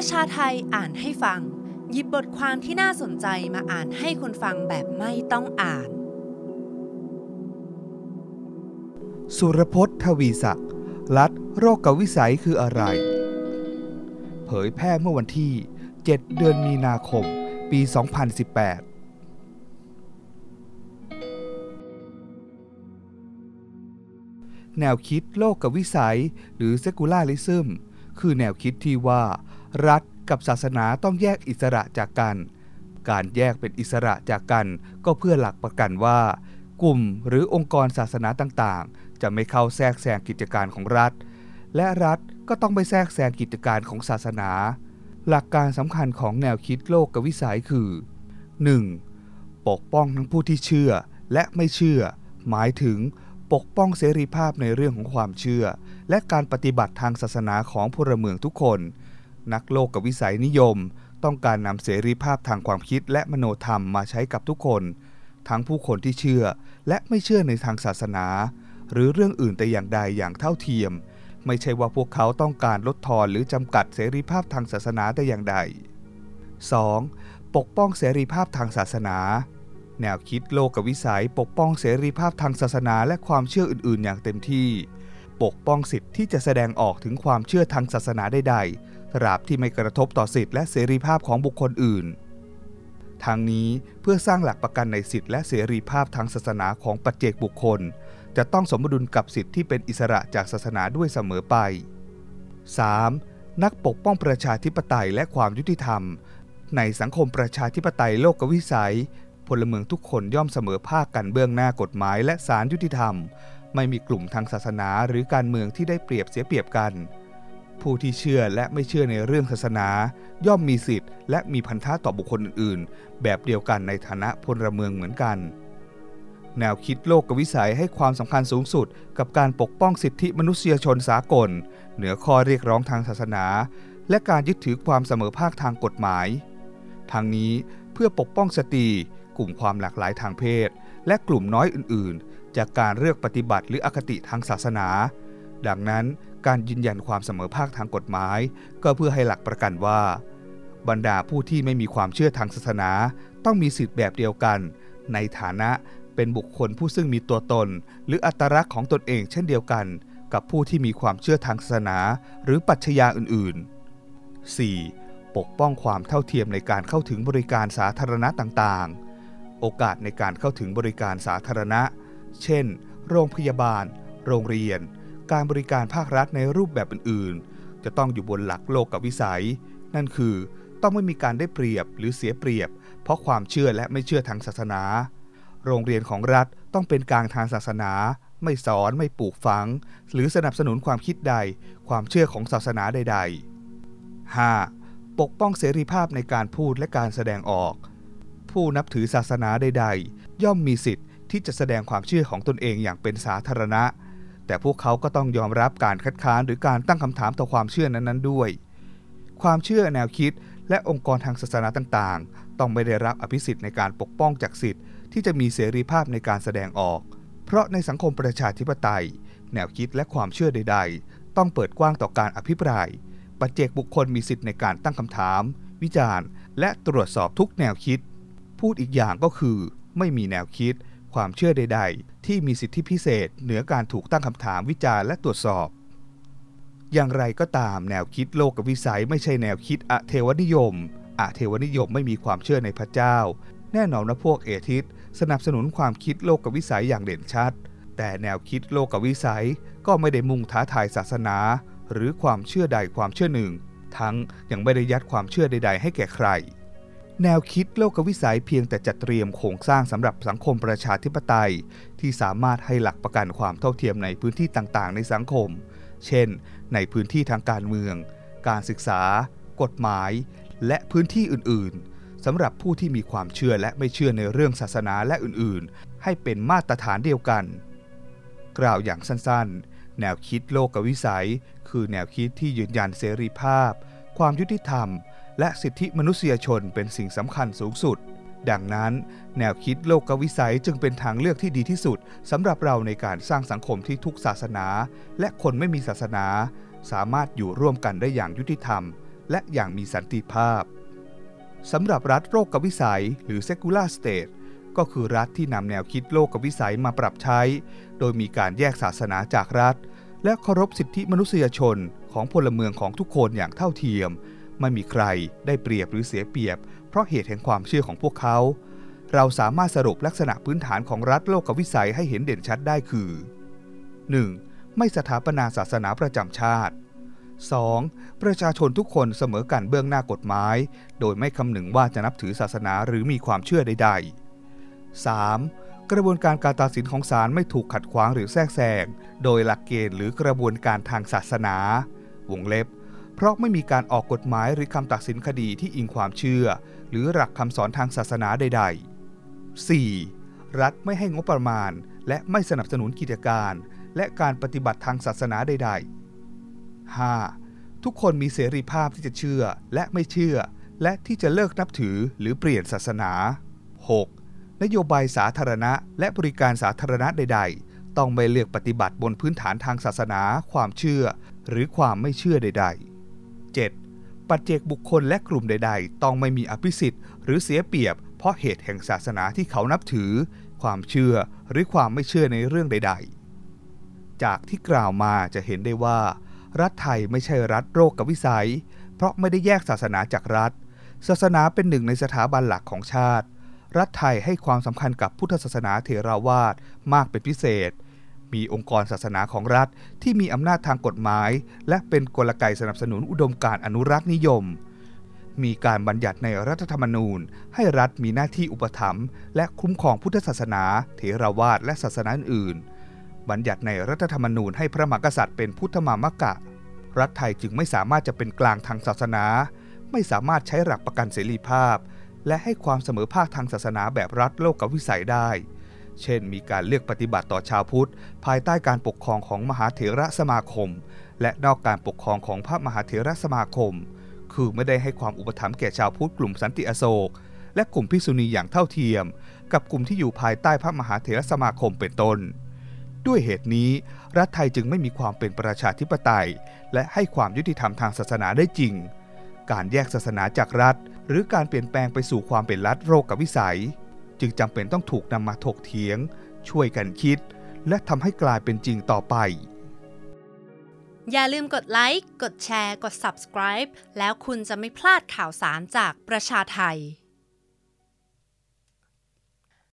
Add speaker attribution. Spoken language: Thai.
Speaker 1: ประชาไทยอ่านให้ฟัง หยิบบทความที่น่าสนใจมาอ่านให้คนฟังแบบไม่ต้องอ่าน
Speaker 2: สุรพจน์ทวีศักดิ์รัฐโรคกวิสัยคืออะไร เผยแพร่เมื่อวันที่ 7 เดือนมีนาคม ปี 2018แนวคิดโลกกับวิสัย หรือ secularism คือแนวคิดที่ว่า รัฐกับศาสนาต้องแยกอิสระจากกัน การแยกเป็นอิสระจากกันก็เพื่อหลักประกันว่า กลุ่มหรือองค์กรศาสนาต่างๆ จะไม่เข้าแทรกแซงกิจการของรัฐ และรัฐก็ต้องไม่แทรกแซงกิจการของศาสนา หลักการสำคัญของแนวคิดโลกกวิสัยคือ 1. ปกป้องทั้งผู้ที่เชื่อและไม่เชื่อ หมายถึงปกป้องเสรีภาพในเรื่องของความเชื่อ และการปฏิบัติทางศาสนาของพลเมืองทุกคน นักโลกกับวิสัยนิยม ต้องการนำเสรีภาพทางความคิดและมโนธรรมมาใช้กับทุกคน ทั้งผู้คนที่เชื่อและไม่เชื่อในทางศาสนา หรือเรื่องอื่นแต่อย่างใดอย่างเท่าเทียม ไม่ใช่ว่าพวกเขาต้องการลดทอนหรือจำกัดเสรีภาพทางศาสนาแต่อย่างใด 2. ปกป้องเสรีภาพทางศาสนา แนวคิดโลกวิสัย ปกป้องเสรีภาพทางศาสนาและความเชื่ออื่น ๆ อย่างเต็มที่ ปกป้องสิทธิ์ที่จะแสดงออกถึงความเชื่อทางศาสนาใดๆ ตราบที่ไม่กระทบต่อสิทธิและเสรีภาพของบุคคลอื่น ทางนี้เพื่อสร้างหลักประกันในสิทธิและเสรีภาพทางศาสนาของปัจเจกบุคคล จะต้องสมดุลกับสิทธิที่เป็นอิสระจากศาสนาด้วยเสมอไป 3. นักปกป้องประชาธิปไตยและความยุติธรรม ในสังคมประชาธิปไตยโลกวิสัย พลเมืองทุกคนย่อมเสมอภาคกันเบื้องหน้ากฎหมายและศาลยุติธรรม ไม่มีกลุ่มทางศาสนาหรือการเมืองที่ได้เปรียบเสียเปรียบกัน ผู้ที่เชื่อและไม่เชื่อในเรื่องศาสนา ย่อมมีสิทธิ์และมีพันธะต่อบุคคลอื่นๆ แบบเดียวกันในฐานะพลเมืองเหมือนกัน แนวคิดโลกกวิสัยให้ความสำคัญสูงสุด กับการปกป้องสิทธิมนุษยชนสากล เหนือข้อเรียกร้องทางศาสนา และการยึดถือความเสมอภาคทางกฎหมาย ทางนี้เพื่อปกป้องสตรีกลุ่มความหลากหลายทางเพศ และกลุ่มน้อยอื่นๆ จากการเลือกปฏิบัติหรืออคติทางศาสนา ดังนั้น การยืนยันความเสมอภาคทางกฎหมาย ก็เพื่อให้หลักประกันว่า บรรดาผู้ที่ไม่มีความเชื่อทางศาสนา ต้องมีสิทธิ์แบบเดียวกัน ในฐานะเป็นบุคคลผู้ซึ่งมีตัวตน หรืออัตลักษณ์ของตนเองเช่นเดียวกัน กับผู้ที่มีความเชื่อทางศาสนา หรือปัจจยาอื่น ๆ 4. ปกป้องความเท่าเทียมในการเข้าถึงบริการสาธารณะต่างๆ โอกาสในการเข้าถึงบริการสาธารณะ เช่น โรงพยาบาล โรงเรียน การบริการภาครัฐในรูปแบบอื่นๆ จะต้องอยู่บนหลักโลกกับวิสัย นั่นคือต้องไม่มีการได้เปรียบหรือเสียเปรียบ เพราะความเชื่อและไม่เชื่อทางศาสนา โรงเรียนของรัฐต้องเป็นกลางทางศาสนา ไม่สอนไม่ปลูกฝัง หรือสนับสนุนความคิดใด ความเชื่อของศาสนาใด ๆ 5. ปกป้องเสรีภาพในการพูดและการแสดงออก ผู้นับถือศาสนาใด ๆ ย่อมมีสิทธิ์ที่จะแสดงความเชื่อของตนเองอย่างเป็นสาธารณะ แต่พวกเขาก็ต้องยอมรับการคัดค้านหรือการตั้งคำถามต่อความเชื่อนั้นๆด้วย ความเชื่อแนวคิดและองค์กรทางศาสนาต่างๆ ต้องไม่ได้รับอภิสิทธิ์ในการปกป้องจากสิทธิ์ที่จะมีเสรีภาพในการแสดงออก เพราะในสังคมประชาธิปไตย แนวคิดและความเชื่อใด ๆ ต้องเปิดกว้างต่อการอภิปราย ปัจเจกบุคคลมีสิทธิ์ในการตั้งคำถาม วิจารณ์ และตรวจสอบทุกแนวคิด พูดอีกอย่างก็คือ ไม่มีแนวคิด ความเชื่อใด ๆ ที่มีสิทธิพิเศษเหนือการถูกตั้งคำถามวิจารณ์และตรวจสอบ อย่างไรก็ตามแนวคิดโลกวิสัยไม่ใช่แนวคิดอะเทวนิยมอะเทวนิยมไม่มีความเชื่อในพระเจ้า แน่นอนว่าพวกเอทิสสนับสนุนความคิดโลกวิสัยอย่างเด่นชัด แต่แนวคิดโลกวิสัยก็ไม่ได้มุ่งท้าทายศาสนา หรือความเชื่อใดความเชื่อหนึ่ง ทั้งยังไม่ได้ยัดความเชื่อใด ๆ ให้แก่ใคร แนวคิดโลกวิสัยเพียงแต่จัดเตรียมโครงสร้างสำหรับสังคมประชาธิปไตย ที่สามารถให้หลักประกันความเท่าเทียมในพื้นที่ต่างๆ ในสังคม เช่น ในพื้นที่ทางการเมือง การศึกษา กฎหมาย และพื้นที่อื่นๆสำหรับผู้ที่มีความเชื่อและไม่เชื่อในเรื่องศาสนาและอื่นๆ ให้เป็นมาตรฐานเดียวกัน กล่าวอย่างสั้นๆ แนวคิดโลกวิสัย คือแนวคิดที่ยืนยันเสรีภาพ ความยุติธรรม และสิทธิมนุษยชนเป็นสิ่งสำคัญสูงสุด ดังนั้น แนวคิดโลกวิสัยจึงเป็นทางเลือกที่ดีที่สุดสำหรับเราในการสร้างสังคมที่ทุกศาสนา และคนไม่มีศาสนา สามารถอยู่ร่วมกันได้อย่างยุติธรรม และอย่างมีสันติภาพสำหรับรัฐโลกวิสัย หรือ secular state ก็คือรัฐที่นำแนวคิดโลกวิสัยมาปรับใช้ โดยมีการแยกศาสนาจากรัฐ และเคารพสิทธิมนุษยชนของพลเมืองของทุกคนอย่างเท่าเทียม ไม่มีใครได้เปรียบหรือเสียเปรียบ เพราะเหตุแห่งความเชื่อของพวกเขา เราสามารถสรุปลักษณะพื้นฐานของรัฐโลกวิสัยให้เห็นเด่นชัดได้คือ 1. ไม่สถาปนาศาสนาประจำชาติ 2. ประชาชนทุกคนเสมอกันเบื้องหน้ากฎหมาย โดยไม่คำนึงว่าจะนับถือศาสนาหรือมีความเชื่อใด ๆ 3. กระบวนการการตัดสินของศาลไม่ถูกขัดขวางหรือแทรกแซง โดยหลักเกณฑ์หรือกระบวนการทางศาสนา วงเล็บ เพราะไม่มีการออกกฎหมายหรือคำตัดสินคดีที่อิงความเชื่อ หรือหลักคำสอนทางศาสนาใด ๆ 4. รัฐไม่ให้งบประมาณ และไม่สนับสนุนกิจการ และการปฏิบัติทางศาสนาใด ๆ 5. ทุกคนมีเสรีภาพที่จะเชื่อและไม่เชื่อ และที่จะเลิกนับถือหรือเปลี่ยนศาสนา 6. นโยบายสาธารณะ และบริการสาธารณะใด ๆต้องไม่เลือกปฏิบัติบนพื้นฐานทางศาสนา ความเชื่อ หรือความไม่เชื่อใด ๆ 7. ปัจเจกบุคคลและกลุ่มใด ๆ ต้องไม่มีอภิสิทธิ์หรือเสียเปรียบ เพราะเหตุแห่งศาสนาที่เขานับถือ ความเชื่อหรือความไม่เชื่อในเรื่องใด ๆ จากที่กล่าวมาจะเห็นได้ว่า รัฐไทยไม่ใช่รัฐโรคกับวิสัย เพราะไม่ได้แยกศาสนาจากรัฐ ศาสนาเป็นหนึ่งในสถาบันหลักของชาติ รัฐไทยให้ความสำคัญกับพุทธศาสนาเถราวาสมากเป็นพิเศษ มีองค์กรศาสนาของรัฐ ที่มีอำนาจทางกฎหมาย และเป็นกลไกสนับสนุนอุดมการณ์อนุรักษ์นิยม มีการบัญญัติในรัฐธรรมนูญ ให้รัฐมีหน้าที่อุปถัมภ์และคุ้มครองพุทธศาสนา เถราวาสและศาสนาอื่น บัญญัติในรัฐธรรมนูญให้พระมหากษัตริย์เป็นพุทธมามกะ รัฐไทยจึงไม่สามารถจะเป็นกลางทางศาสนา ไม่สามารถใช้หลักประกันเสรีภาพ และให้ความเสมอภาคทางศาสนาแบบรัฐโลกวิสัยได้ เช่น มีการเลือกปฏิบัติต่อชาวพุทธ ภายใต้การปกครองของมหาเถระสมาคม และนอกการปกครองของพระมหาเถระสมาคม คือไม่ได้ให้ความอุปถัมภ์แก่ชาวพุทธกลุ่มสันติอโศก และกลุ่มพิษุณีอย่างเท่าเทียม กับกลุ่มที่อยู่ภายใต้พระมหาเถระสมาคมเป็นต้น ด้วยเหตุนี้ รัฐไทยจึงไม่มีความเป็นประชาธิปไตย และให้ความยุติธรรมทางศาสนาได้จริง การแยกศาสนาจากรัฐ หรือการเปลี่ยนแปลงไปสู่ความเป็นรัฐโรคกับวิสัย จึงจำเป็นต้องถูกนำมาถกเถียง ช่วยกันคิด และทำให้กลายเป็นจริงต่อไป
Speaker 1: อย่าลืมกดไลค์ กดแชร์ กด subscribe แล้วคุณจะไม่พลาดข่าวสารจากประชาไทย